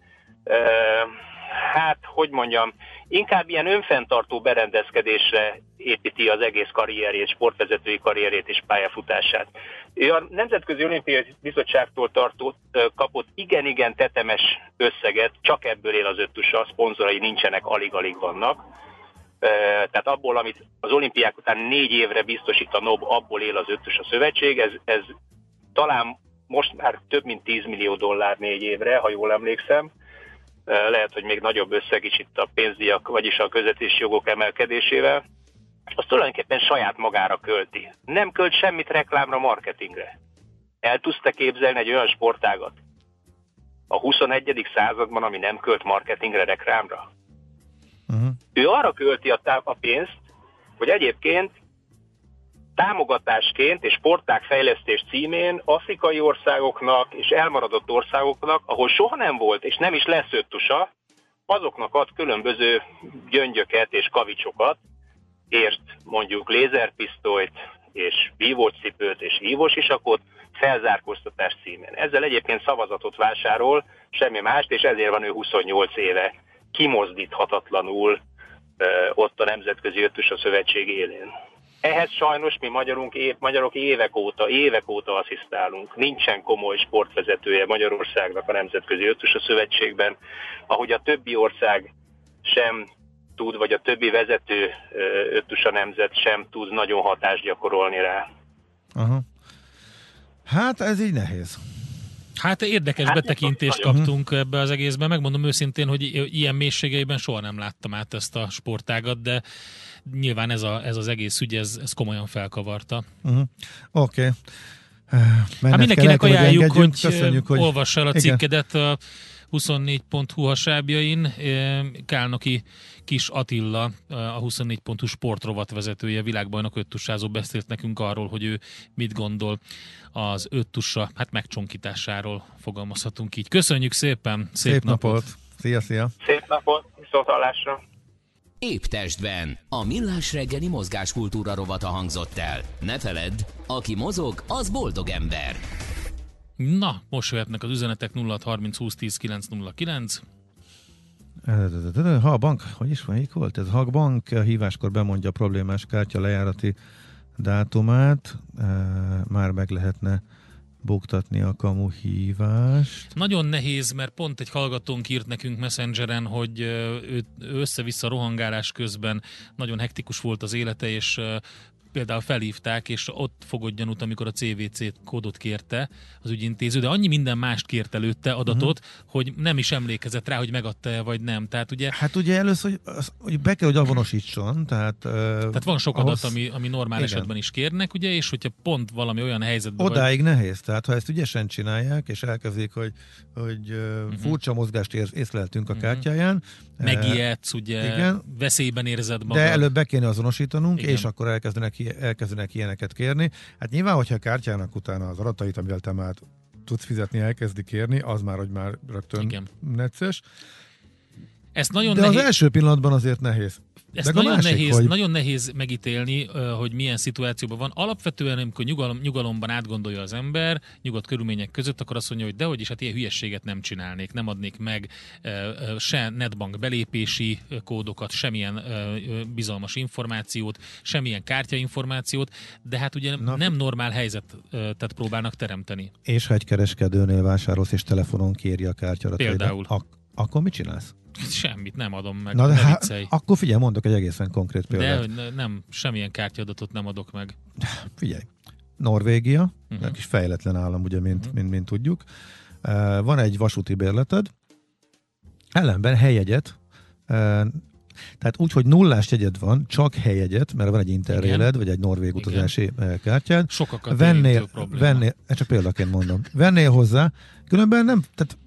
Hát, hogy mondjam, inkább ilyen önfenntartó berendezkedésre építi az egész karrierjét, sportvezetői karrierjét és pályafutását. Ő a Nemzetközi Olimpiai Bizottságtól tartott, kapott igen-igen tetemes összeget, csak ebből él az öttusa, a szponzorai nincsenek, alig-alig vannak. Tehát abból, amit az olimpiák után négy évre biztosít a NOB, abból él az öttus a szövetség. Ez, ez talán most már több mint 10 millió dollár négy évre, ha jól emlékszem lehet, hogy még nagyobb összeg is itt a pénzdiak, vagyis a közvetési jogok emelkedésével, azt tulajdonképpen saját magára költi. Nem költ semmit reklámra, marketingre. El tudsz te képzelni egy olyan sportágat a 21. században, ami nem költ marketingre, reklámra? Uh-huh. Ő arra költi a, tá- a pénzt, hogy egyébként támogatásként és sporták fejlesztés címén afrikai országoknak és elmaradott országoknak, ahol soha nem volt és nem is lesz öttusa, azoknak ad különböző gyöngyöket és kavicsokat, ért mondjuk lézerpisztolyt és vívócipőt és vívósisakot felzárkóztatás címen. Ezzel egyébként szavazatot vásárol, semmi mást, és ezért van ő 28 éve kimozdíthatatlanul ott a Nemzetközi Öttusa Szövetség élén. Ehhez sajnos mi magyarunk, év, magyarok évek óta, évek óta asszisztálunk. Nincsen komoly sportvezetője Magyarországnak a Nemzetközi Ötös a Szövetségben, ahogy a többi ország sem tud, vagy a többi vezető ötös a nemzet sem tud nagyon hatást gyakorolni rá. Aha. Hát ez így nehéz. Hát érdekes hát, betekintést kaptunk ebbe az egészben. Megmondom őszintén, hogy ilyen mélységeiben soha nem láttam át ezt a sportágat, de nyilván ez, a, ez az egész ügy, ez, ez komolyan felkavarta. Uh-huh. Oké. Okay. Hát mindenkinek kell, ajánljuk, hogy, Köszönjük, hogy olvass el a cikkedet a 24.hu hasábjain. Kálnoki Kis Attila, a 24.hu sportrovat vezetője, világbajnok öttusázó beszélt nekünk arról, hogy ő mit gondol az öttusa, hát megcsonkításáról fogalmazhatunk így. Köszönjük szépen, szép, szép napot! napot. Szia, szia! Szép napot, viszont hallásra! Épp testben. A millás reggeli mozgáskultúra rovata hangzott el. Ne feledd, aki mozog, az boldog ember. Na, most jöhetnek az üzenetek 0630 20 10 909. Ha a bank, hogy is van, volt ez? Ha a bank híváskor bemondja a problémás kártya lejárati dátumát, eh, már meg lehetne buktatni a kamu hívást. Nagyon nehéz, mert pont egy hallgatónk írt nekünk Messengeren, hogy ő össze-vissza rohangálás közben nagyon hektikus volt az élete, és például felhívták, és ott fogott gyanút, amikor a CVC kódot kérte az ügyintéző, de annyi minden mást kért előtte adatot, uh-huh. hogy nem is emlékezett rá, hogy megadta-e vagy nem. Tehát ugye... Hát ugye először, hogy, az, hogy be kell, hogy avonosítson. Tehát, tehát van sok ahhoz... adat, ami, ami normál Igen. esetben is kérnek, ugye, és hogyha pont valami olyan helyzetben Odáig vagy... nehéz, tehát ha ezt ügyesen csinálják, és elkezdik, hogy, hogy uh-huh. furcsa mozgást észleltünk a kártyáján, megijedsz, ugye, igen, veszélyben érzed magad. De előbb be kéne azonosítanunk, igen. és akkor elkezdenek, elkezdenek ilyeneket kérni. Hát nyilván, hogyha a kártyának utána az adatait, amivel te már tudsz fizetni, elkezdi kérni, az már, hogy már rögtön igen. necces. Ezt nagyon De nehéz... az első pillanatban azért nehéz. Ezt nagyon, másik, nehéz, hogy... nagyon nehéz megítélni, hogy milyen szituációban van. Alapvetően, amikor nyugalom, nyugalomban átgondolja az ember, nyugodt körülmények között, akkor azt mondja, hogy dehogy is, hát ilyen hülyességet nem csinálnék, nem adnék meg se netbank belépési kódokat, semmilyen bizalmas információt, semmilyen kártyainformációt, de hát ugye Na, nem normál helyzetet próbálnak teremteni. És ha egy kereskedőnél vásárolsz és telefonon kéri a kártyát, Például. Ak- akkor mit csinálsz? Semmit nem adom meg. Na de hát, akkor figyelj, mondok egy egészen konkrét példát. De nem, semmilyen kártyadatot nem adok meg. Figyelj, Norvégia, uh-huh. kis fejletlen állam, ugye, mint, uh-huh. mint, mint tudjuk. Uh, van egy vasúti bérleted, ellenben helyegyet, uh, tehát úgy, hogy nullás jegyed van, csak helyegyet, mert van egy interréled, vagy egy norvég utazási Igen. kártyád. Sokakat vennél, vennél, csak példaként mondom, vennél hozzá, különben nem, tehát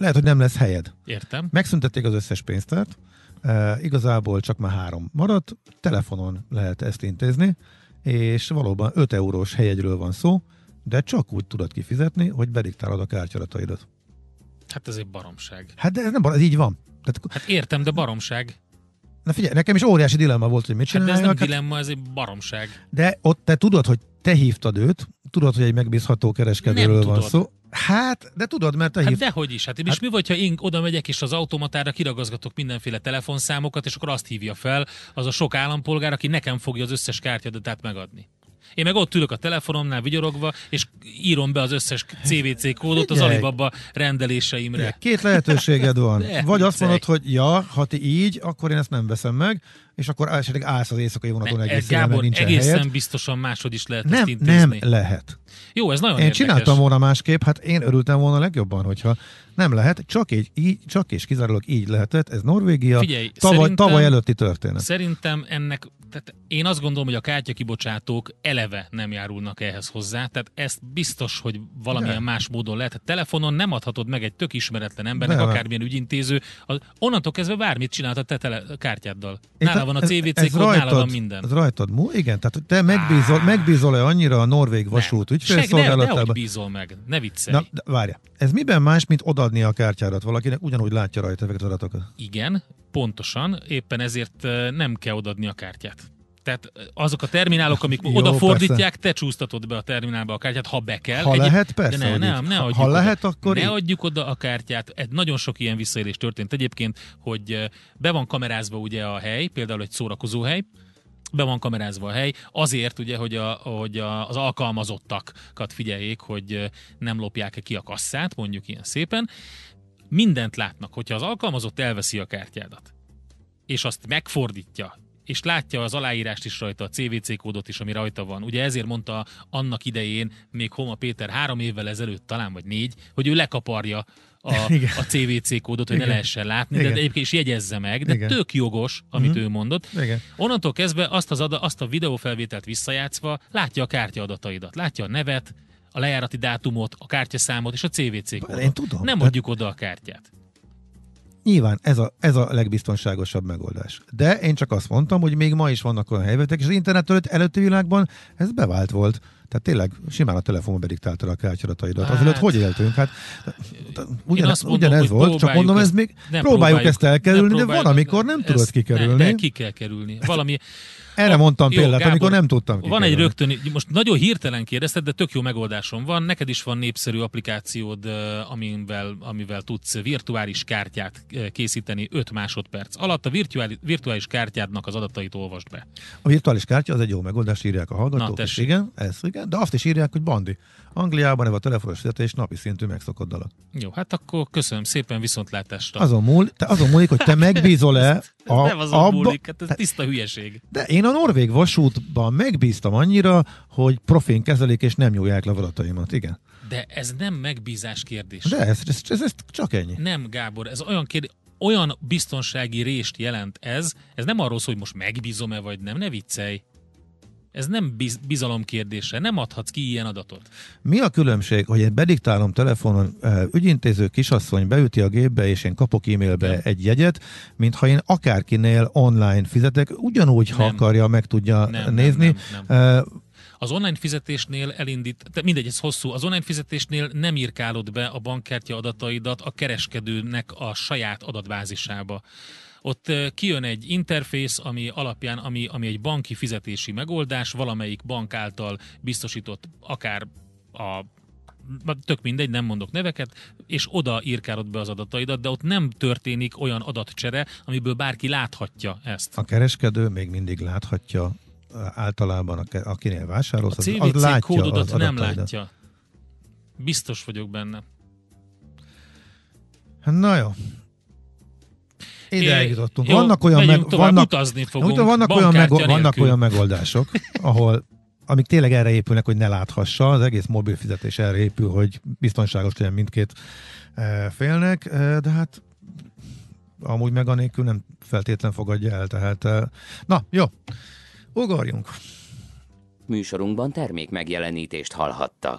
lehet, hogy nem lesz helyed. Értem. Megszüntették az összes pénztárt, e, igazából csak már három maradt, telefonon lehet ezt intézni, és valóban 5 eurós helyegyről van szó, de csak úgy tudod kifizetni, hogy bediktálod a kártyadataidat. Hát ez egy baromság. Hát de ez nem baromság, ez így van. Tehát, hát értem, de baromság. Na figyelj, nekem is óriási dilemma volt, hogy mit csináljak. Hát ez nem dilemma, ez egy baromság. De ott te tudod, hogy te hívtad őt, tudod, hogy egy megbízható kereskedőről Nem van tudod. szó. Hát, de tudod, mert te Hát hív... dehogy is. Hát, és Hát- mi vagy, ha én oda megyek, és az automatára kiragazgatok mindenféle telefonszámokat, és akkor azt hívja fel az a sok állampolgár, aki nekem fogja az összes kártyadatát megadni. Én meg ott ülök a telefonomnál vigyorogva, és írom be az összes CVC kódot az Figyelj! Alibaba rendeléseimre. Két lehetőséged van. De, Vagy azt mondod, hogy ja, ha ti így, akkor én ezt nem veszem meg, és akkor esetleg állsz az éjszakai vonaton egész Gábor, nincsen egészen helyed. biztosan máshogy is lehet ezt Nem, intézni. nem lehet. Jó, ez nagyon Én érdekes. csináltam volna másképp, hát én örültem volna legjobban, hogyha nem lehet, csak így, így csak és kizárólag így lehetett. Ez Norvégia, Figyelj, tavaly, tavaly előtti történet. Szerintem ennek, tehát én azt gondolom, hogy a kártyakibocsátók eleve nem járulnak ehhez hozzá, tehát ezt biztos, hogy valamilyen De. más módon lehet. Hát telefonon nem adhatod meg egy tök ismeretlen embernek, De. akármilyen ügyintéző, az, onnantól kezdve bármit csinálhat a te tele, kártyáddal. Én Nála van a ez- CVC ez kód, nála rajtad- van minden. Ez rajtad mú? Igen, tehát te megbízol, Á. megbízol-e annyira a norvég vasút Seg, ne, ügyfélszolgálatában? bízol meg, ne viccelj. Na, de várja, ez miben más, mint odaadni a kártyádat valakinek, ugyanúgy látja rajta ezeket az adatokat? Igen, pontosan, éppen ezért nem kell odaadni a kártyát. Tehát eh, azok a terminálok, amik Jó, odafordítják, te csúsztatod be a terminálba a kártyát, ha be kell. Ha lehet, persze, De ne, nem, ne Ha- adjuk ha oda. lehet, akkor Ne így. adjuk oda a kártyát. Egy nagyon sok ilyen visszaélés történt egyébként, hogy be van kamerázva ugye a hely, például egy szórakozó hely, be van kamerázva a hely, azért ugye, hogy, a, hogy a, az alkalmazottakat figyeljék, hogy nem lopják ki a kasszát, mondjuk ilyen szépen. Mindent látnak, hogyha az alkalmazott elveszi a kártyádat, és azt megfordítja, és látja az aláírást is rajta, a CVC kódot is, ami rajta van. Ugye ezért mondta annak idején még Homa Péter három évvel ezelőtt talán, vagy négy, hogy ő lekaparja a, Igen. a CVC kódot, hogy Igen. ne lehessen látni, Igen. de egyébként is jegyezze meg, de Igen. tök jogos, amit Mhm. ő mondott. Igen. Onnantól kezdve azt, az ada, azt a videófelvételt visszajátszva látja a kártya adataidat, látja a nevet, a lejárati dátumot, a kártyaszámot és a CVC kódot. Én tudom. Nem adjuk oda a kártyát. Nyilván ez a, ez a legbiztonságosabb megoldás. De én csak azt mondtam, hogy még ma is vannak olyan helyzetek, és az internet előtt, előtti világban ez bevált volt. Tehát tényleg simán a telefonba bediktáltad a kártyadataidat. Hát, Azelőtt hogy éltünk? Hát ugyan, azt mondom, ugyanez volt, csak próbáljuk mondom, ez ezt- még nem próbáljuk, ezt elkerülni, nem de próbáljuk- van, amikor nem tudod kikerülni. De, de ki kell kerülni. Valami, Erre mondtam Jó, példát, Gábor, amikor nem tudtam Van egy rögtön, most nagyon hirtelen kérdezted, de tök jó megoldásom van. Neked is van népszerű applikációd, amivel, amivel tudsz virtuális kártyát készíteni 5 másodperc alatt. A virtuális, virtuális kártyádnak az adatait olvasd be. A virtuális kártya az egy jó megoldás, írják a Na, hallgatók, és tessék. igen, ez igen, de azt is írják, hogy bandi. Angliában ez a telefonos fizetés napi szintű megszokott dolog. Jó, hát akkor köszönöm szépen viszontlátásra. Azon, múl, te azon múlik, hogy te megbízol-e ez nem azon abba, múlik, hát ez tiszta hülyeség. De én a norvég vasútban megbíztam annyira, hogy profin kezelik és nem nyúlják le adataimat. Igen. De ez nem megbízás kérdés. De ez, ez, ez, ez csak ennyi. Nem, Gábor, ez olyan kérdés, olyan biztonsági rést jelent ez, ez nem arról szól, hogy most megbízom-e vagy nem, ne viccelj. Ez nem biz, bizalom kérdése, nem adhatsz ki ilyen adatot. Mi a különbség, hogy én bediktálom telefonon, ügyintéző kisasszony beüti a gépbe, és én kapok e-mailbe Nem. egy jegyet, mint ha én akárkinél online fizetek, ugyanúgy, ha Nem. akarja, meg tudja Nem, nézni. Nem, nem, nem. Eh, Az online fizetésnél elindít, de mindegy, ez hosszú, az online fizetésnél nem írkálod be a bankkártya adataidat a kereskedőnek a saját adatbázisába. Ott kijön egy interfész, ami alapján, ami, ami egy banki fizetési megoldás, valamelyik bank által biztosított akár a tök mindegy, nem mondok neveket, és oda írkálod be az adataidat, de ott nem történik olyan adatcsere, amiből bárki láthatja ezt. A kereskedő még mindig láthatja általában, a akinél A vásárolsz, az, az CVC látja kódodat az nem látja. Biztos vagyok benne. Na jó. Ide É, jutottunk. jó, Vannak olyan, meg, tovább, vannak, utazni fogunk, Úgy, vannak, olyan meg, vannak olyan megoldások, ahol amik tényleg erre épülnek, hogy ne láthassa, az egész mobil fizetés erre épül, hogy biztonságos legyen mindkét eh, félnek, eh, de hát amúgy meg anélkül nem feltétlen fogadja el, tehát eh, na, jó, ugorjunk. Műsorunkban termék megjelenítést hallhattak.